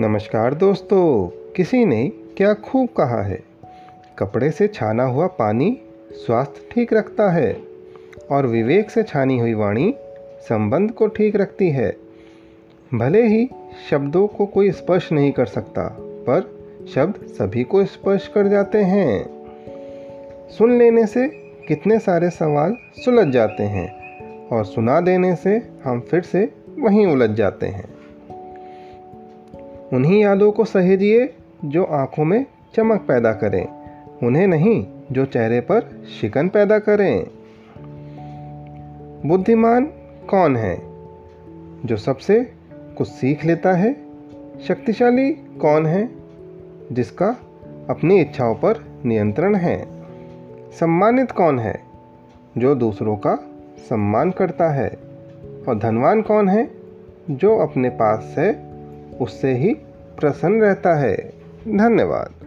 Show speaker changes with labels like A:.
A: नमस्कार दोस्तों, किसी ने क्या खूब कहा है? कपड़े से छाना हुआ पानी स्वास्थ्य ठीक रखता है और विवेक से छानी हुई वाणी संबंध को ठीक रखती है। भले ही शब्दों को कोई स्पर्श नहीं कर सकता, पर शब्द सभी को स्पर्श कर जाते हैं। सुन लेने से कितने सारे सवाल सुलझ जाते हैं और सुना देने से हम फिर से वहीं उलझ जाते हैं। उन्हीं यादों को सहेजिए जो आँखों में चमक पैदा करें। उन्हें नहीं, जो चेहरे पर शिकन पैदा करें। बुद्धिमान कौन है? जो सबसे कुछ सीख लेता है। शक्तिशाली कौन है? जिसका अपनी इच्छाओं पर नियंत्रण है। सम्मानित कौन है? जो दूसरों का सम्मान करता है। और धनवान कौन है? जो अपने पास है उससे ही प्रसन्न रहता है। धन्यवाद।